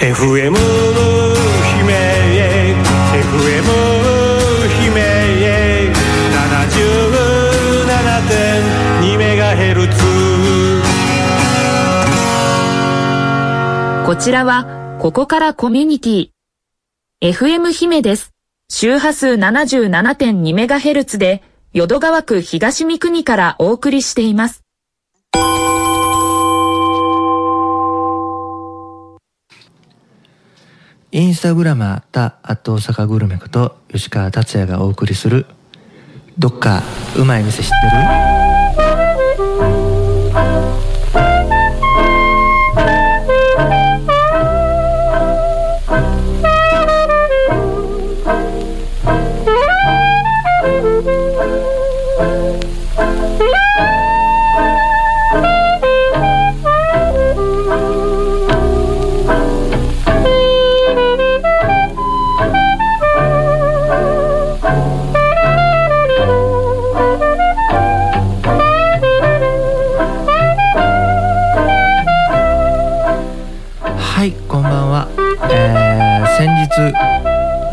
FM 姫へ FM 姫へ77.2メガヘルツこちらは、ここからコミュニティ。FM 姫です。周波数 77.2MHz で、淀川区東三国からお送りしています。インスタグラマーたあと大阪グルメこと吉川達也がお送りするどっかうまい店知ってる？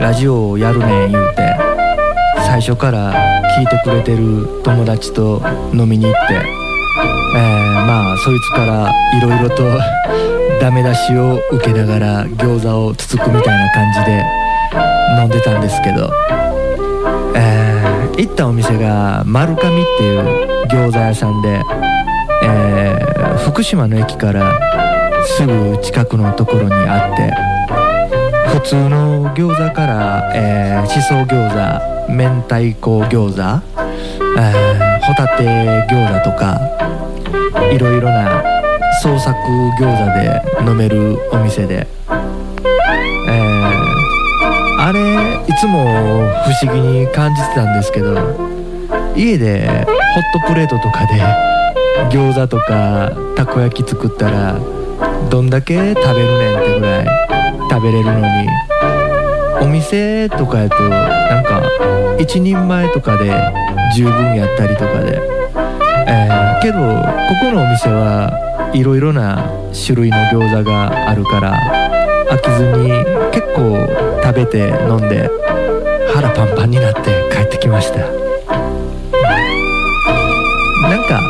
ラジオをやるねん言うて。最初から聞いてくれてる友達と飲みに行って、えー、まあそいつからいろいろと ダメ出しを受けながら餃子をつつくみたいな感じで飲んでたんですけど、えー、行ったお店が丸上っていう餃子屋さんで、えー、福島の駅からすぐ近くのところにあって。普通の餃子から、えー、しそ餃子明太子餃子、えー、ホタテ餃子とかいろいろな創作餃子で飲めるお店で、えー、あれいつも不思議に感じてたんですけど家でホットプレートとかで餃子とかたこ焼き作ったらどんだけ食べるねんってべれるのにお店とかやとなんか一人前とかで十分やったりとかで、えーけどここのお店はいろいろな種類の餃子があるから飽きずに結構食べて飲んで腹パンパンになって帰ってきました。なんか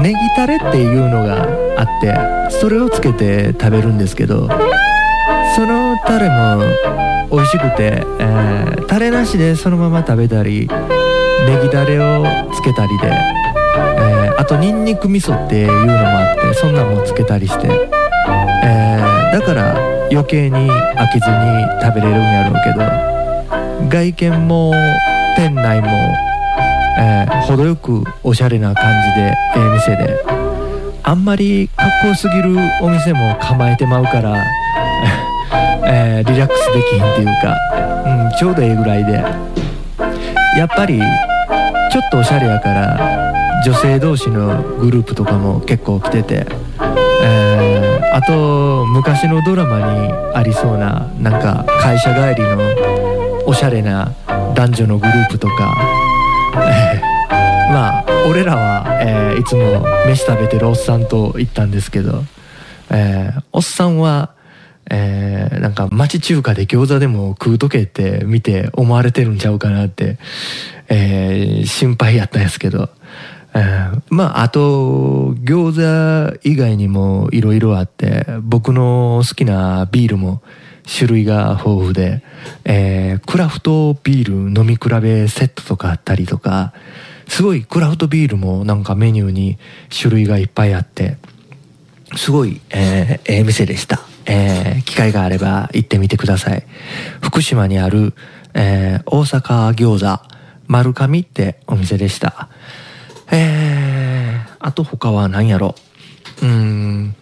ネギタレっていうのがあってそれをつけて食べるんですけどそのタレも美味しくて、えータレなしでそのまま食べたりネギタレをつけたりで、えーあとニンニク味噌っていうのもあってそんなんもつけたりして、えーだから余計に飽きずに食べれるんやろうけど外見も店内もえー程よくおしゃれな感じでええ店であんまりかっこよすぎるお店も構えてまうから、えーリラックスできひんっていうか、うん、ちょうどええぐらいで。やっぱりちょっとおしゃれやから女性同士のグループとかも結構来てて、えーあと昔のドラマにありそうななんか会社帰りのおしゃれな男女のグループとかえまあ俺らは、えーいつも飯食べてるおっさんと行ったんですけど、えーおっさんは、えーなんか町中華で餃子でも食うとけって見て思われてるんちゃうかなって、えー心配やったんですけど、えーまああと餃子以外にもいろいろあって僕の好きなビールも種類が豊富で、えークラフトビール飲み比べセットとかあったりとかすごいクラフトビールもなんかメニューに種類がいっぱいあってすごい、えーええ店でした、えー機会があれば行ってみてください。福島にある、えー大阪餃子丸上ってお店でした。えー、あと他は何やろ？うーん。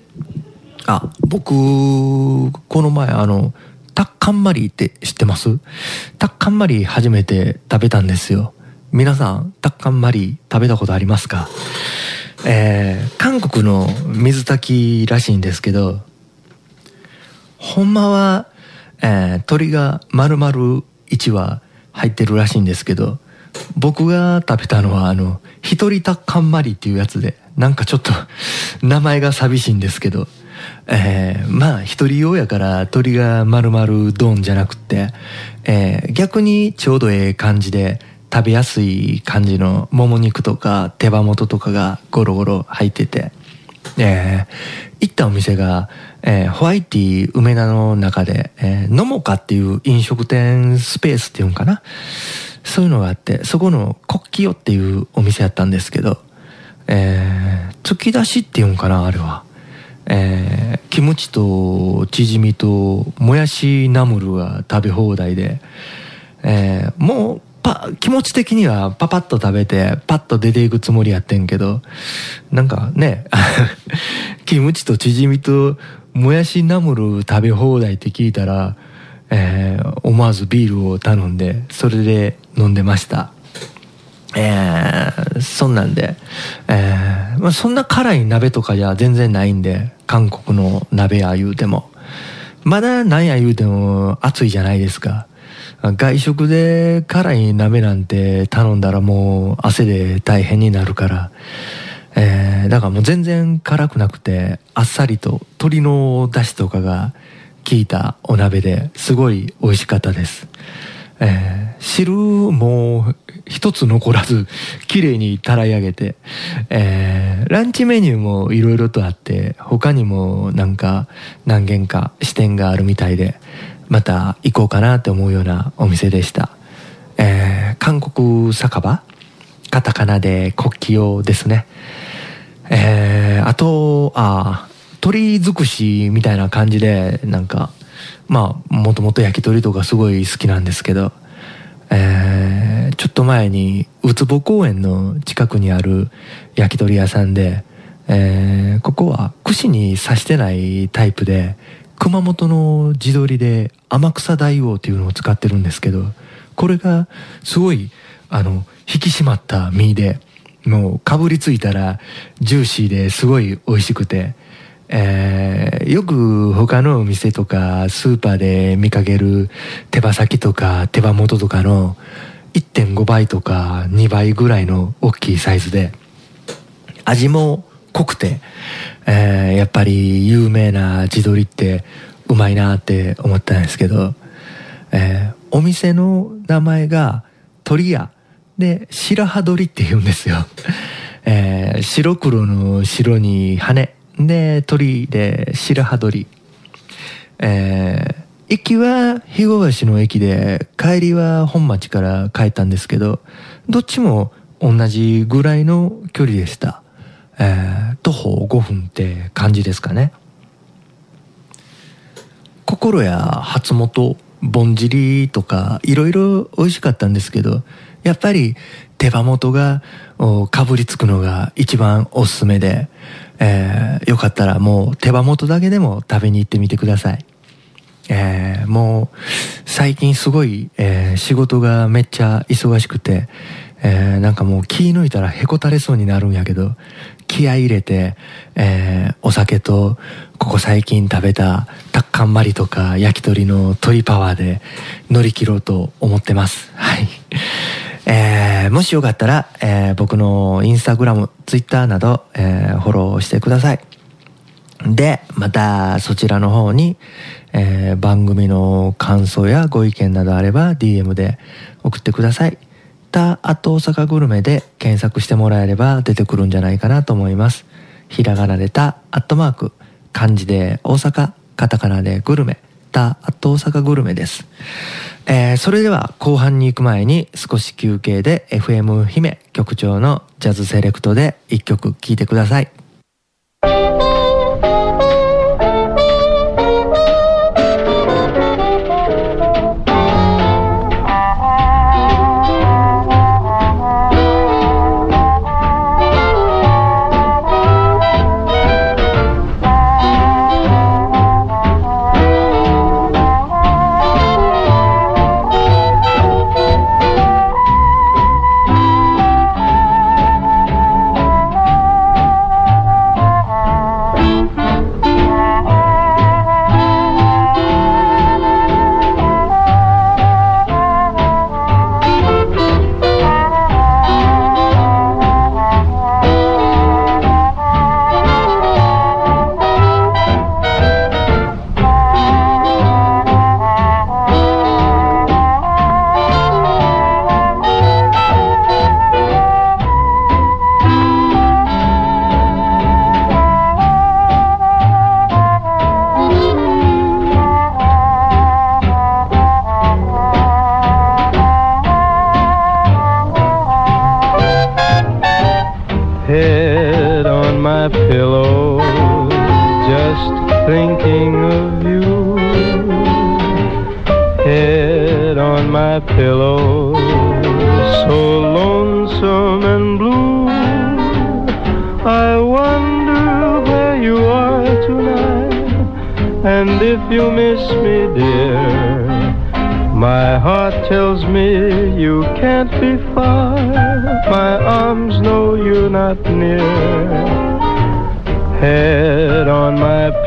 あ僕この前あのタッカンマリーって知ってます？タッカンマリー初めて食べたんですよ。皆さんタッカンマリー食べたことありますか？えー韓国の水炊きらしいんですけどほんまは、えー鶏が丸々1羽入ってるらしいんですけど僕が食べたのはあの一人タッカンマリっていうやつでなんかちょっと 名前が寂しいんですけど、えー、まあ一人用やから鶏が丸々ドンじゃなくて、えー逆にちょうどええ感じで食べやすい感じのもも肉とか手羽元とかがゴロゴロ入ってて、えー行ったお店が、えーホワイティ梅田の中で、えー、のもかっていう飲食店スペースっていうんかな？そういうのがあってそこの国旗よっていうお店やったんですけど、えー、突き出しっていうんかなあれは。えーキムチとチヂミともやしナムルが食べ放題で、えーもうパ気持ち的にはパパッと食べてパッと出ていくつもりやってんけどなんかね キムチとチヂミともやしナムル食べ放題って聞いたら、えー思わずビールを頼んでそれで飲んでました。えーそんなんで、えーまあ、そんな辛い鍋とかじゃ全然ないんで韓国の鍋や言うても。まだなんや言うても暑いじゃないですか。外食で辛い鍋なんて頼んだらもう汗で大変になるから、えーだからもう全然辛くなくてあっさりと鶏の出汁とかが効いたお鍋ですごい美味しかったです。えー汁も一つ残らず綺麗にたらい上げて、えーランチメニューもいろいろとあって他にもなんか何軒か支店があるみたいでまた行こうかなって思うようなお店でした、えー韓国酒場カタカナで国旗用ですね。えーあとあ鶏尽くしみたいな感じでなんかまあもともと焼き鳥とかすごい好きなんですけど、えーちょっと前にウツボ公園の近くにある焼き鳥屋さんで、えーここは串に刺してないタイプで熊本の地鶏で天草大王っていうのを使ってるんですけどこれがすごいあの引き締まった身でもうかぶりついたらジューシーですごい美味しくて、えーよく他のお店とかスーパーで見かける手羽先とか手羽元とかの1.5倍とか2倍ぐらいの大きいサイズで味も濃くて、えーやっぱり有名な地鶏ってうまいなって思ったんですけど、えーお店の名前が鳥屋。で白羽鳥って言うんですよ、えー白黒の白に羽。で鳥で白羽鳥。えー行きは肥後橋の駅で帰りは本町から帰ったんですけどどっちも同じぐらいの距離でした、えー徒歩5分って感じですかね。心や初元ぼんじりとかいろいろ美味しかったんですけどやっぱり手羽元がかぶりつくのが一番おすすめで、えーよかったらもう手羽元だけでも食べに行ってみてください。えーもう最近すごい、えー仕事がめっちゃ忙しくて、えーなんかもう気抜いたらへこたれそうになるんやけど気合い入れて、えーお酒とここ最近食べたタッカンマリとか焼き鳥の鶏パワーで乗り切ろうと思ってます。はい。えーもしよかったら、えー僕のインスタグラムツイッターなど、えーフォローしてください。で、またそちらの方に、えー番組の感想やご意見などあれば DM で送ってください。た、あと大阪グルメで検索してもらえれば出てくるんじゃないかなと思います。ひらがなでた、アットマーク、漢字で大阪、カタカナでグルメ、た、あと大阪グルメです。えーそれでは後半に行く前に少し休憩で FM 姫局長のジャズセレクトで一曲聴いてください。「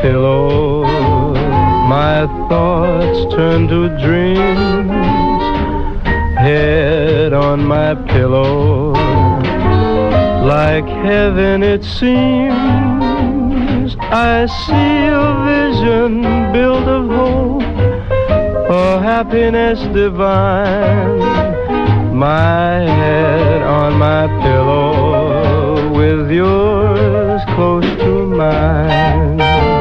pillow, my thoughts turn to dreams. Head on my pillow, like heaven it seems. I see a vision built of hope, a happiness divine. My head on my pillow, with yours close to mine.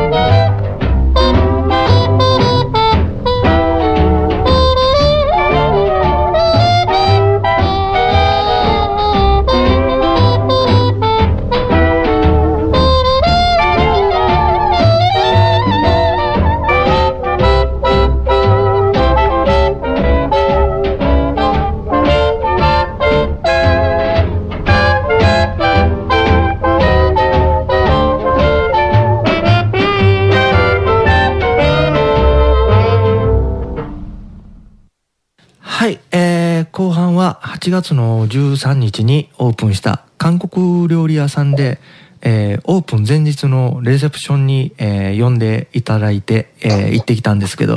8月の13日にオープンした韓国料理屋さんで、えーオープン前日のレセプションに、えー呼んでいただいて、えー行ってきたんですけど、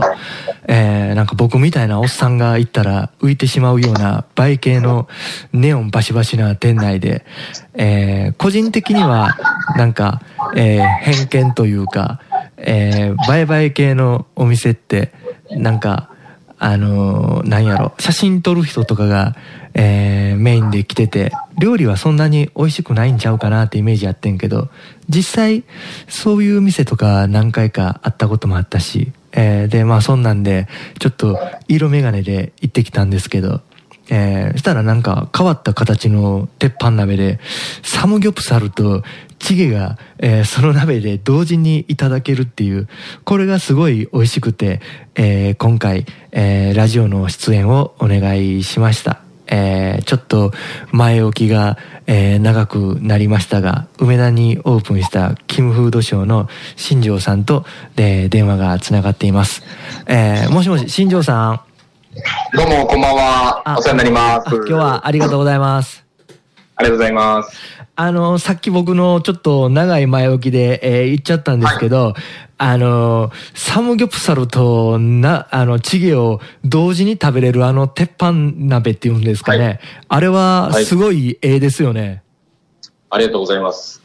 えーなんか僕みたいなおっさんが行ったら浮いてしまうような映え系のネオンバシバシな店内で、えー個人的にはなんか、えー偏見というか、えー、映え映え系のお店ってなんかあのーなんやろ、写真撮る人とかが、えーメインで来てて、料理はそんなに美味しくないんちゃうかなってイメージやってんけど、実際、そういう店とか何回かあったこともあったし、えーで、まあそんなんで、ちょっと色眼鏡で行ってきたんですけど、えーしたらなんか変わった形の鉄板鍋で、サムギョプサルとチゲが、えーその鍋で同時にいただけるっていう、これがすごい美味しくて、えー今回、えーラジオの出演をお願いしました。えーちょっと前置きが、えー長くなりましたが、梅田にオープンしたキムフードショーの新庄さんと、で電話がつながっています。えーもしもし、新庄さん。どうも、こんばんは。あお世話になります。あ今日はありがとうございます。ありがとうございます。あの、さっき僕のちょっと長い前置きで、えー言っちゃったんですけど、あの、サムギョプサルとな、あの、チゲを同時に食べれるあの鉄板鍋っていうんですかね。はいあれははいすごいええですよね。ありがとうございます。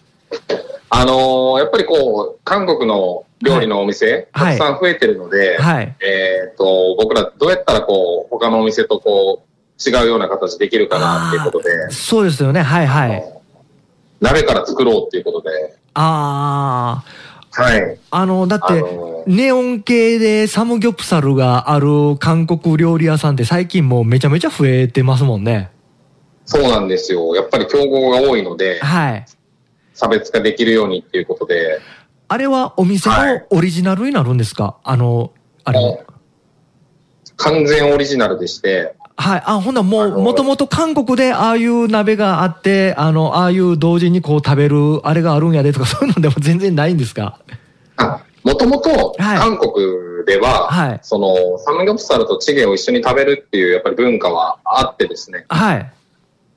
あのーやっぱりこう、韓国の料理のお店、はいたくさん増えてるので、はい。えっ、と、僕らどうやったらこう、他のお店とこう、違うような形できるかなっていうことで、そうですよね。はいはい。鍋から作ろうっていうことで、ああ、はい。あの、だっあて、のーネオン系でサムギョプサルがある韓国料理屋さんって最近もうめちゃめちゃ増えてますもんね。そうなんですよ。やっぱり競合が多いので、はい。差別化できるようにっていうことで、あれはお店のオリジナルになるんですか？あの、あれも。完全オリジナルでして、はい。あ、ほんならもう、もともと韓国でああいう鍋があって、あの、ああいう同時にこう食べるあれがあるんやでとか、そういうのでも全然ないんですか？もともとはい韓国では、はいそのサムギョプサルとチゲを一緒に食べるっていうやっぱり文化はあってですね、はい。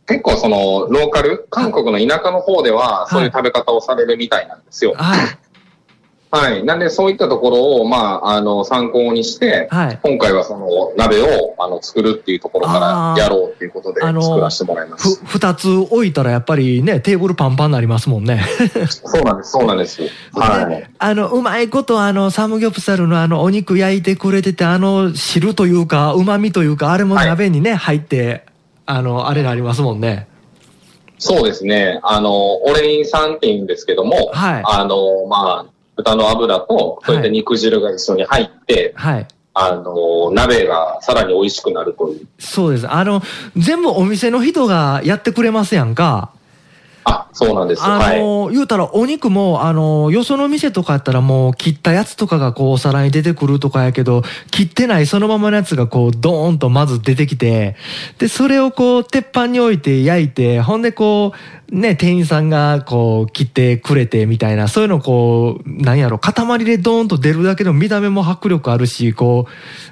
結構そのローカル、韓国の田舎の方ではそういう食べ方をされるみたいなんですよ。はい。はい。なんでそういったところを、まあ、あの、参考にして、はい。今回はその鍋をあの作るっていうところからやろうっていうことであの作らせてもらいます。ふ、二つ置いたらやっぱりね、テーブルパンパンになりますもんね。そうなんです、そうなんです。はいで。あの、うまいこと、あの、サムギョプサルのあの、お肉焼いてくれてて、あの、汁というか、旨味というか、あれもはい鍋にね、入って、あの、あれなりますもんね。そうですね。あの、オレイン酸って言うんですけども、はいあの、まあ、豚の油と、そういった肉汁が一緒に入って、はい。あの、鍋がさらに美味しくなるという。そうです。あの、全部お店の人がやってくれますやんか。あ、そうなんです。あはい。の、言うたらお肉も、あの、よその店とかやったらもう切ったやつとかがこうお皿に出てくるとかやけど、切ってないそのままのやつがこうドーンとまず出てきて、で、それをこう鉄板に置いて焼いて、ほんでこう、ね、店員さんがこう切ってくれてみたいな、そういうのこう、なんやろ、塊でドーンと出るだけでも見た目も迫力あるし、こ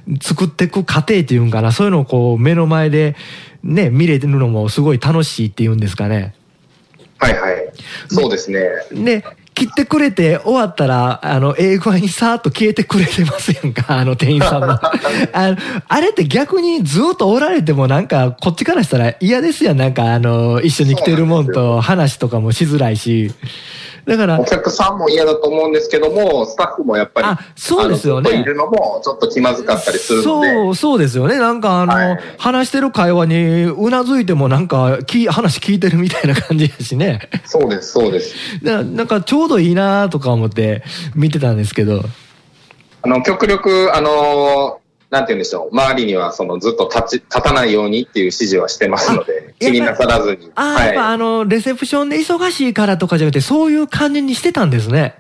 う、作っていく過程っていうんかな、そういうのをこう目の前でね、見れてるのもすごい楽しいっていうんですかね。はいはい。そうですね。で、切ってくれて終わったら、あの、英語にさーっと消えてくれてますやんか、あの店員さんも。あのあれって逆にずっとおられてもなんか、こっちからしたら嫌ですやん、なんかあの、一緒に来てるもんと話とかもしづらいし。だからお、客さんも嫌だと思うんですけども、スタッフもやっぱり、あそうですよねいるのもちょっと気まずかったりするので、そう、そうですよね。なんかあの、はい話してる会話にうなずいてもなんか、き話聞いてるみたいな感じやしね。そうです、そうです。ななんかちょうどいいなとか思って見てたんですけど。あの、極力、あの、なんて言うんでしょう、周りにはそのずっと立ち、立たないようにっていう指示はしてますので、あ気になさらずに。ああ、やっぱはい。あの、レセプションで忙しいからとかじゃなくて、そういう感じにしてたんですね。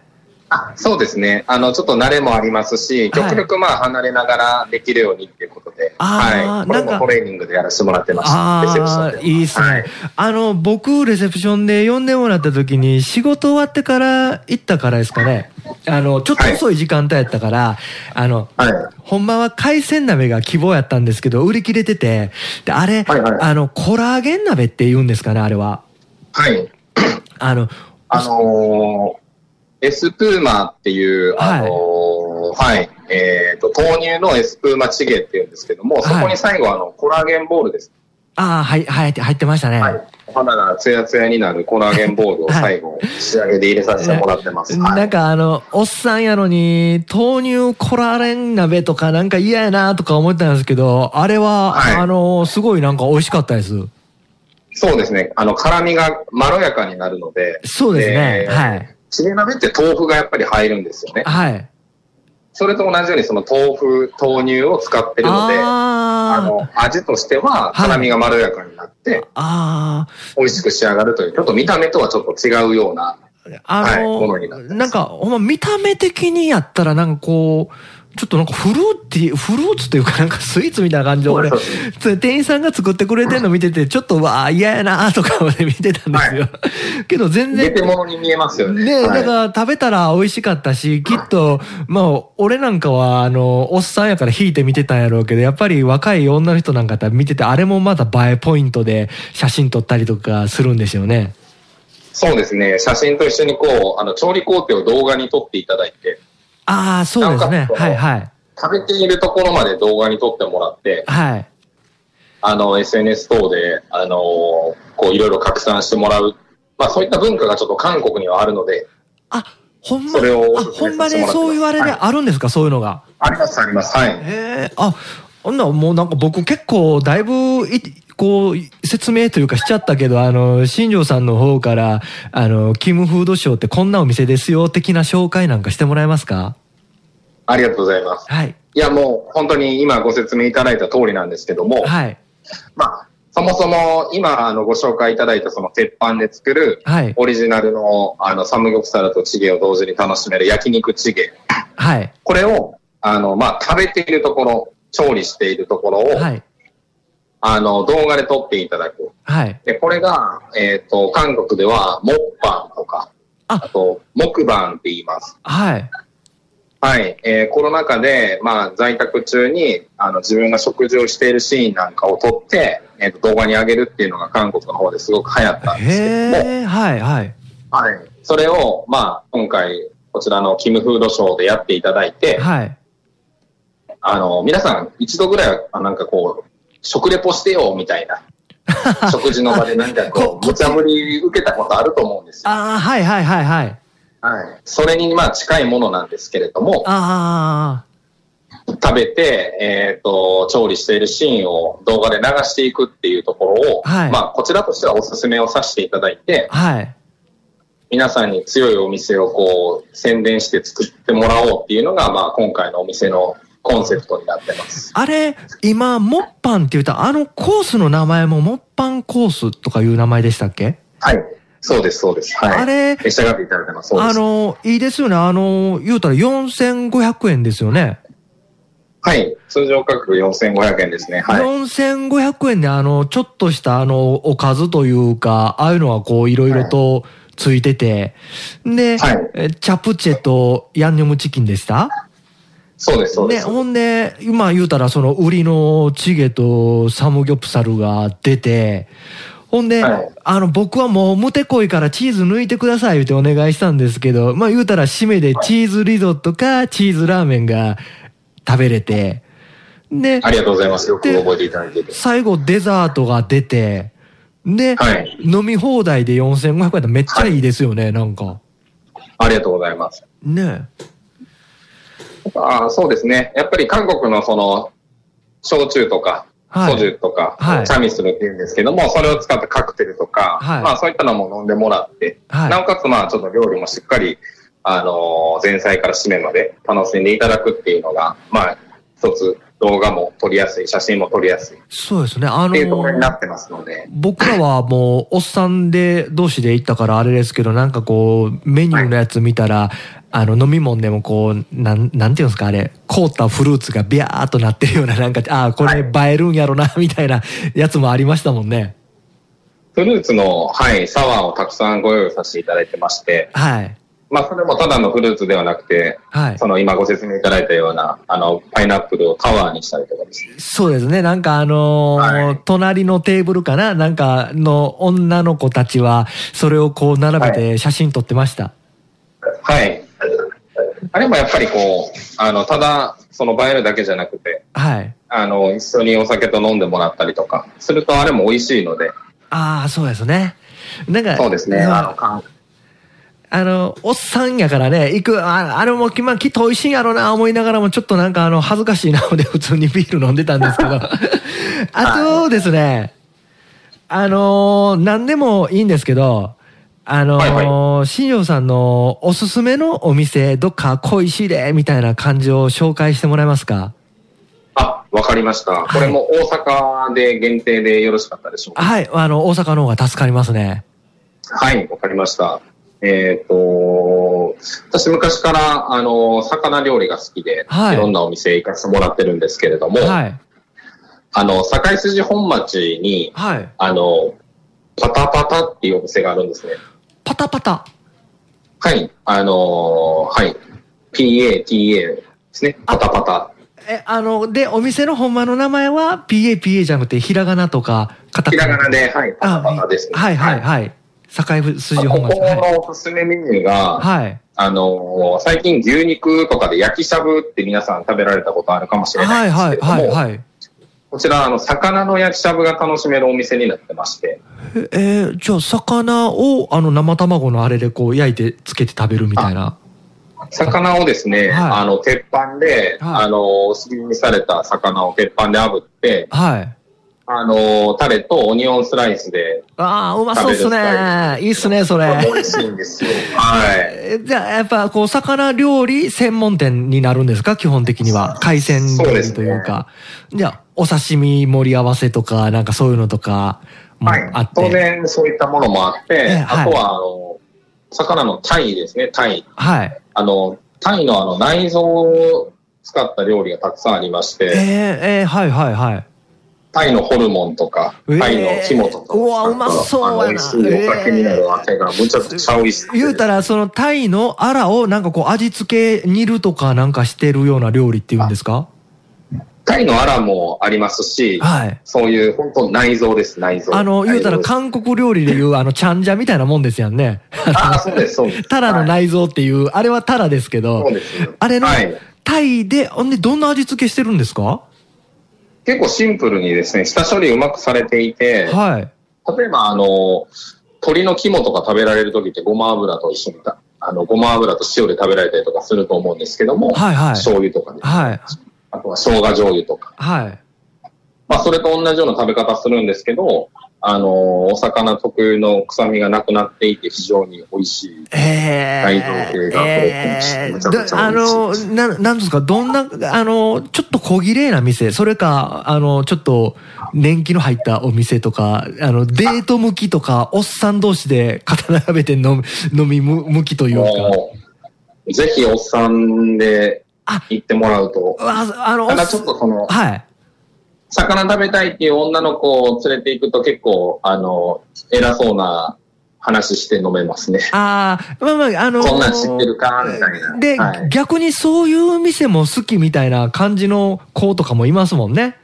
あそうですね。あの、ちょっと慣れもありますし、極力まあ離れながらできるようにっていうことで、はい。これもトレーニングでやらせてもらってました。レセプショああ、ンでいいっすね。はいあの、僕、レセプションで呼んでもらった時に、仕事終わってから行ったからですかね。あの、ちょっと遅い時間帯やったから、あの、はい。ほんまは海鮮鍋が希望やったんですけど、売り切れてて、で、あれ、はいはいあの、コラーゲン鍋って言うんですかね、あれは。はい。あの、あのーエスプーマっていう、あのーはい、えっ、と、豆乳のエスプーマチゲっていうんですけども、そこに最後、あの、コラーゲンボールです。ああ、はい、はい、入ってましたね。はい。お肌がツヤツヤになるコラーゲンボールを最後、仕上げで入れさせてもらってます。はないん。かあの、おっさんやのに、豆乳コラーレン鍋とかなんか嫌やなとか思ってたんですけど、あれは、はいあの、すごいなんか美味しかったです。そうですね。あの、辛みがまろやかになるので、そうですね。えーはい。チゲ鍋って豆腐がやっぱり入るんですよね。はい。それと同じようにその豆腐、豆乳を使ってるので、ああの、味としてははい。辛みがまろやかになって、あ、あ美味しく仕上がるという、ちょっと見た目とはちょっと違うような、あ、あはいの、ものになってます。なんか、ほんま見た目的にやったらなんかこう、ちょっとなんかフルーティー、フルーツというかなんかスイーツみたいな感じで俺店員さんが作ってくれてんの見てて、ちょっとわあ、嫌やなとかまで見てたんですよ。けど全然出て、物に見えますよね。ね、はいだから食べたら美味しかったし、きっと、まあ、俺なんかは、あの、おっさんやから引いて見てたんやろうけど、やっぱり若い女の人なんかやったら見てて、あれもまた映えポイントで写真撮ったりとかするんですよね。そうですね。写真と一緒にこう、あの、調理工程を動画に撮っていただいて、ああ、そうですねはいはい。食べているところまで動画に撮ってもらって、はい。あの、SNS 等で、あのこう、いろいろ拡散してもらう。まあ、そういった文化がちょっと韓国にはあるので、あ、ほんま、それをおあ、ほんまでそう言われではいあるんですか、そういうのが。あります、あります。はい。へえ、あ、ほんならもうなんか僕結構だいぶい、こう、説明というかしちゃったけど、あの、新庄さんの方から、あの、キムフードショーってこんなお店ですよ、的な紹介なんかしてもらえますか？ありがとうございます。はい。いや、もう、本当に今ご説明いただいた通りなんですけども、はい。まあ、そもそも今、あの、ご紹介いただいたその鉄板で作る、はい。オリジナルの、あの、サムギョプサルとチゲを同時に楽しめる焼肉チゲ。はい。これを、あの、まあ、食べているところ、調理しているところを、はい。あの、動画で撮っていただく。はい。で、これが、えっ、と、韓国では、モッパンとか、ああと、木板って言います。はい。はい。えーコロナ禍で、まあ、在宅中に、あの、自分が食事をしているシーンなんかを撮って、えっ、と、動画に上げるっていうのが韓国の方ですごく流行ったんですけども、はい、はい。はい。それを、まあ、今回、こちらのキムフードショーでやっていただいて、はい。あの、皆さん一度ぐらいは、あなんかこう、食レポしてよ、みたいな。食事の場でなんかこう、こ無茶ぶり受けたことあると思うんですよ。ああ、はい、はい、はい、はい。はい。それにまあ近いものなんですけれども、あ食べて、えっ、と、調理しているシーンを動画で流していくっていうところを、はいまあ、こちらとしてはお勧めをさせていただいてあ、、はい。皆さんに強いお店をこう、宣伝して作ってもらおうっていうのが、まあ、今回のお店のコンセプトになってます。あれ、今、モッパンって言ったら、あのコースの名前もモッパンコースとかいう名前でしたっけ？はい。そうです、そうです。はい。あれ召し上がっていただいてます。あす。の、いいですよね。あの、言うたら4500円ですよね。はい。通常価格4500円ですね。はい。4500円であの、ちょっとしたあの、おかずというか、ああいうのはこう、いろいろとついてて、で、はいえチャプチェとヤンニョムチキンでした？そうです、そうでね、す。ほんで、今言うたらその売りのチゲとサムギョプサルが出て、ほんで、はいあの、僕はもうムテこいからチーズ抜いてくださいってお願いしたんですけど、まあ言うたら締めでチーズリゾットかチーズラーメンが食べれて、で、ありがとうございます。よく覚えていただいてて。最後デザートが出て、で、はい。飲み放題で4500円ってめっちゃいいですよね、なんか。ありがとうございます。ねあーそうですね。やっぱり韓国のその、焼酎とか、はい。ソジュとか、はい。チャミスルって言うんですけども、それを使ったカクテルとか、はい。まあそういったのも飲んでもらって、はい。なおかつまあちょっと料理もしっかり、あのー前菜から締めまで楽しんでいただくっていうのが、まあ一つ動画も撮りやすい、写真も撮りやすい。っそうですね、あのていうところになってますので、僕らはもう、おっさんで、同士で行ったからあれですけど、なんかこう、メニューのやつ見たら、あの、飲み物でもこう、なん、なんていうんですか、あれ、凍ったフルーツがビャーっとなってるような、なんか、ああ、これ映えるんやろな、みたいなやつもありましたもんね。フルーツの、はい、サワーをたくさんご用意させていただいてまして、はい。まあそれもただのフルーツではなくて、はい。その今ご説明いただいたような、あの、パイナップルをタワーにしたりとかですね。そうですね。なんかあのーはい隣のテーブルかななんかの女の子たちは、それをこう並べて写真撮ってました。はい。あれもやっぱりこう、あの、ただ、その映えるだけじゃなくて、はい。あの、一緒にお酒と飲んでもらったりとか、するとあれも美味しいので、ああ、そうですね。なんか、そうですね。あの、あの、おっさんやからね、行く、ああれも、まあ、きっと美味しいんやろうな、思いながらも、ちょっとなんか、あの、恥ずかしいな、ので、普通にビール飲んでたんですけど。あとですね、あのー何でもいいんですけど、あのーはい新庄さんのおすすめのお店、どっか恋しいで、みたいな感じを紹介してもらえますか？あ、わかりました。これも大阪で限定でよろしかったでしょうか？はい、あの、大阪の方が助かりますね。はい、わかりました。えっ、と、私昔から、あの、魚料理が好きで、はいいろんなお店行かせてもらってるんですけれども、はい。あの、堺筋本町に、はい。あの、パタパタっていうお店があるんですね。パタパタ。はい。あのーはい。PA、TA ですね。パタパタ。え、あの、で、お店のほんまの名前は PAPA じゃなくて、ひらがなとか、カタひカナらがなで、はい。パあタパタですね。はいはいはい。境筋本こ町。はい。このおすすめメニューが、はい。あのー最近牛肉とかで焼きしゃぶって皆さん食べられたことあるかもしれなはいですはいけれども、はいはい。こちら、あの、魚の焼きしゃぶが楽しめるお店になってまして、えーじゃあ、魚を、あの、生卵のあれでこう、焼いて、つけて食べるみたいな。魚をですね、はいあの、鉄板で、はいあの、薄切りにされた魚を鉄板で炙って、はい。あの、タレとオニオンスライスで、ああ、うまそうっすね。いいっすね、それ。美味しいんですよ。はい。えじゃあ、やっぱ、こう、魚料理専門店になるんですか？基本的には。海鮮料理というか。じゃあ、お刺身盛り合わせとか、なんかそういうのとかもはいあって。当然、そういったものもあって、ええはいあとは、あの、魚のタイですね、タイ。はい。あの、タイのあの、内臓を使った料理がたくさんありましえー、て、えー、はいはいはい。タイのホルモンとか、ええタイの肝とかをうわうまそうやな美味しいお酒になるわけがむちゃくちゃ美味しくて言うたら、そのタイのアラをなんかこう味付け煮るとかなんかしてるような料理っていうんですか？タイのアラもありますし、はい。そういう本当内臓です、内臓。あの、言うたら韓国料理でいうあの、チャンジャみたいなもんですやんね。ああ、そうです、そうです。タラのはい内臓っていう、あれはタラですけどそう、ですよ。あれのはい。タイで、ほんでどんな味付けしてるんですか？結構シンプルにですね、下処理うまくされていて、はい。例えばあの、鶏の肝とか食べられる時ってごま油と一緒にた、あの、ごま油と塩で食べられたりとかすると思うんですけども、はいはい醤油とかね、はい。あとは生姜醤油とか、はい。まあそれと同じような食べ方するんですけど、あの、お魚特有の臭みがなくなっていて非常に美味しい。え大道系がえこれめちゃくちゃあの美味しい。ですななんですか？どんなあのちょっと小綺麗な店それかあのちょっと年季の入ったお店とかあのデート向きとかおっさん同士で肩並べて飲み飲み向きというか。ぜひおっさんであ行ってもらうと。ああのただちょっとその、はい魚食べたいっていう女の子を連れて行くと結構、あの、偉そうな話して飲めますね。ああまあまああのこんなん知ってるかみたいな。で、はい逆にそういう店も好きみたいな感じの子とかもいますもんね。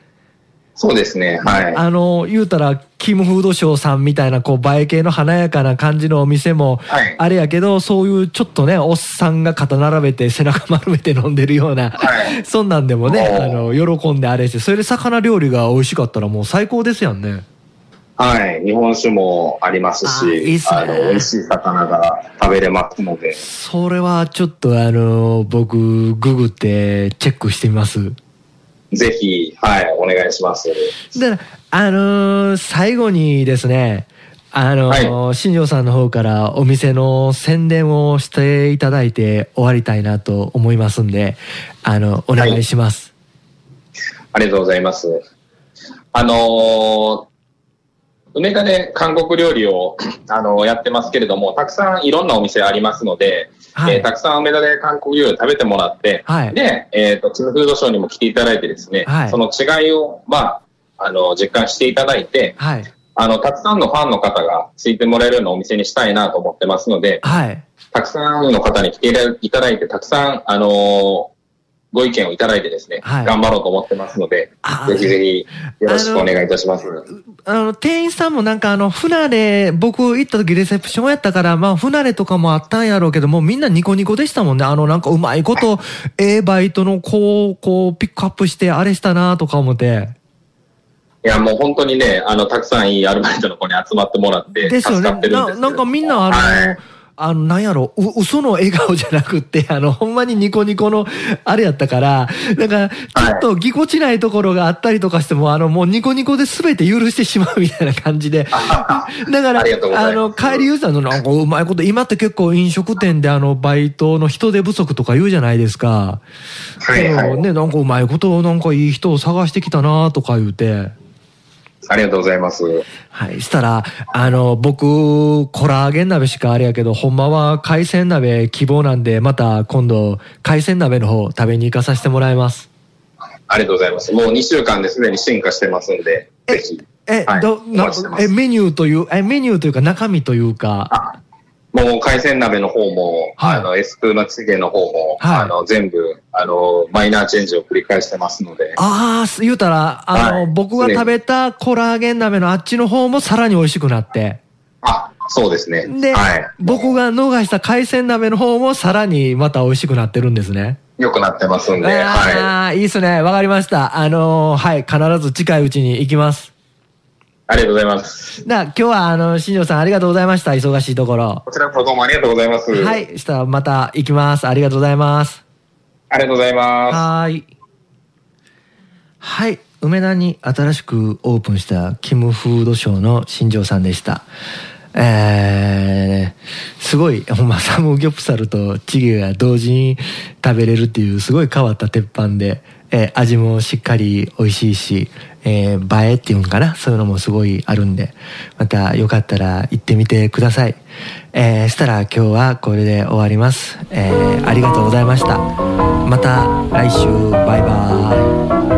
そうですね。はい。あの、言うたら、キムフードショーさんみたいな、こう、映え系の華やかな感じのお店も、はい。あれやけど、そういうちょっとね、おっさんが肩並べて背中丸めて飲んでるような、はい。そんなんでもね、おあの、喜んであれして、それで魚料理が美味しかったらもう最高ですやんね。はい。日本酒もありますあいいすねあの、美味しい魚が食べれますので。それはちょっとあの、僕、ググってチェックしてみます。ぜひ、はい、お願いします。で、あのー最後にですね、あのー新庄さんの方からお店の宣伝をしていただいて終わりたいなと思いますんで、あの、お願いします。ありがとうございます。あのー梅田で韓国料理を、あのーやってますけれども、たくさんいろんなお店ありますので、はいえーたくさん梅田で韓国料理を食べてもらって、はいで、えっ、と、チムフードショーにも来ていただいてですね、はいその違いを、まあ、あの、実感していただいて、はい。あの、たくさんのファンの方がついてもらえるようなお店にしたいなと思ってますので、はい。たくさんの方に来ていただいて、たくさん、あのーご意見をいただいてですね、はい頑張ろうと思ってますので、あぜひぜひよろしくお願いいたします。あの、店員さんもなんかあの、船で、僕行った時レセプションやったから、まあ、船でとかもあったんやろうけども、みんなニコニコでしたもんね。あの、なんかうまいこと、ええバイトの子を、こう、ピックアップして、あれしたなとか思って。いや、もう本当にね、あの、たくさんいいアルバイトの子に集まってもらって、ですよね。ななんかみんなあの、はいあの、なんやろ、う、嘘の笑顔じゃなくって、あの、ほんまにニコニコの、あれやったから、なんか、ちょっとぎこちないところがあったりとかしても、あの、もうニコニコで全て許してしまうみたいな感じで。だから、あの、帰り言うたの、なんかうまいこと、今って結構飲食店であの、バイトの人手不足とか言うじゃないですか。はいはい。ね、なんかうまいこと、なんかいい人を探してきたなとか言うて。ありがとうございます。はい。したら、あの、僕、コラーゲン鍋しかあれやけど、ほんまは海鮮鍋希望なんで、また今度、海鮮鍋の方食べに行かさせてもらいます。ありがとうございます。もう2週間ですでに進化してますんで、えぜひ。え、はいど、なえ、メニューという、え、メニューというか中身というか、あもう海鮮鍋の方も、はいあの、エスプーマチゲの方も、はいあの、全部、あの、マイナーチェンジを繰り返してますので、ああ、言うたら、あの、はい僕が食べたコラーゲン鍋のあっちの方もさらに美味しくなって、あ、そうですね。で、はい。僕が逃した海鮮鍋の方もさらにまた美味しくなってるんですね。良くなってますんで、はああ、いいっすね。わかりました。あのーはい、必ず近いうちに行きます。い。ありがとうございます。な、今日はあの、新庄さんありがとうございました。忙しいところ。こちらこそどうもありがとうございます。は。い、したらまた行きます。ありがとうございます。ありがとうございます。はーい。はい。梅田に新しくオープンしたキムフードショーの新庄さんでした。えー、すごい、ほんまサムギョプサルとチゲが同時に食べれるっていうすごい変わった鉄板で、えー味もしっかり美味しいし、えー映えっていうんかな？そういうのもすごいあるんで、またよかったら行ってみてください。えー、したら今日はこれで終わります。えー、ありがとうございました。また来週、バイバーイ。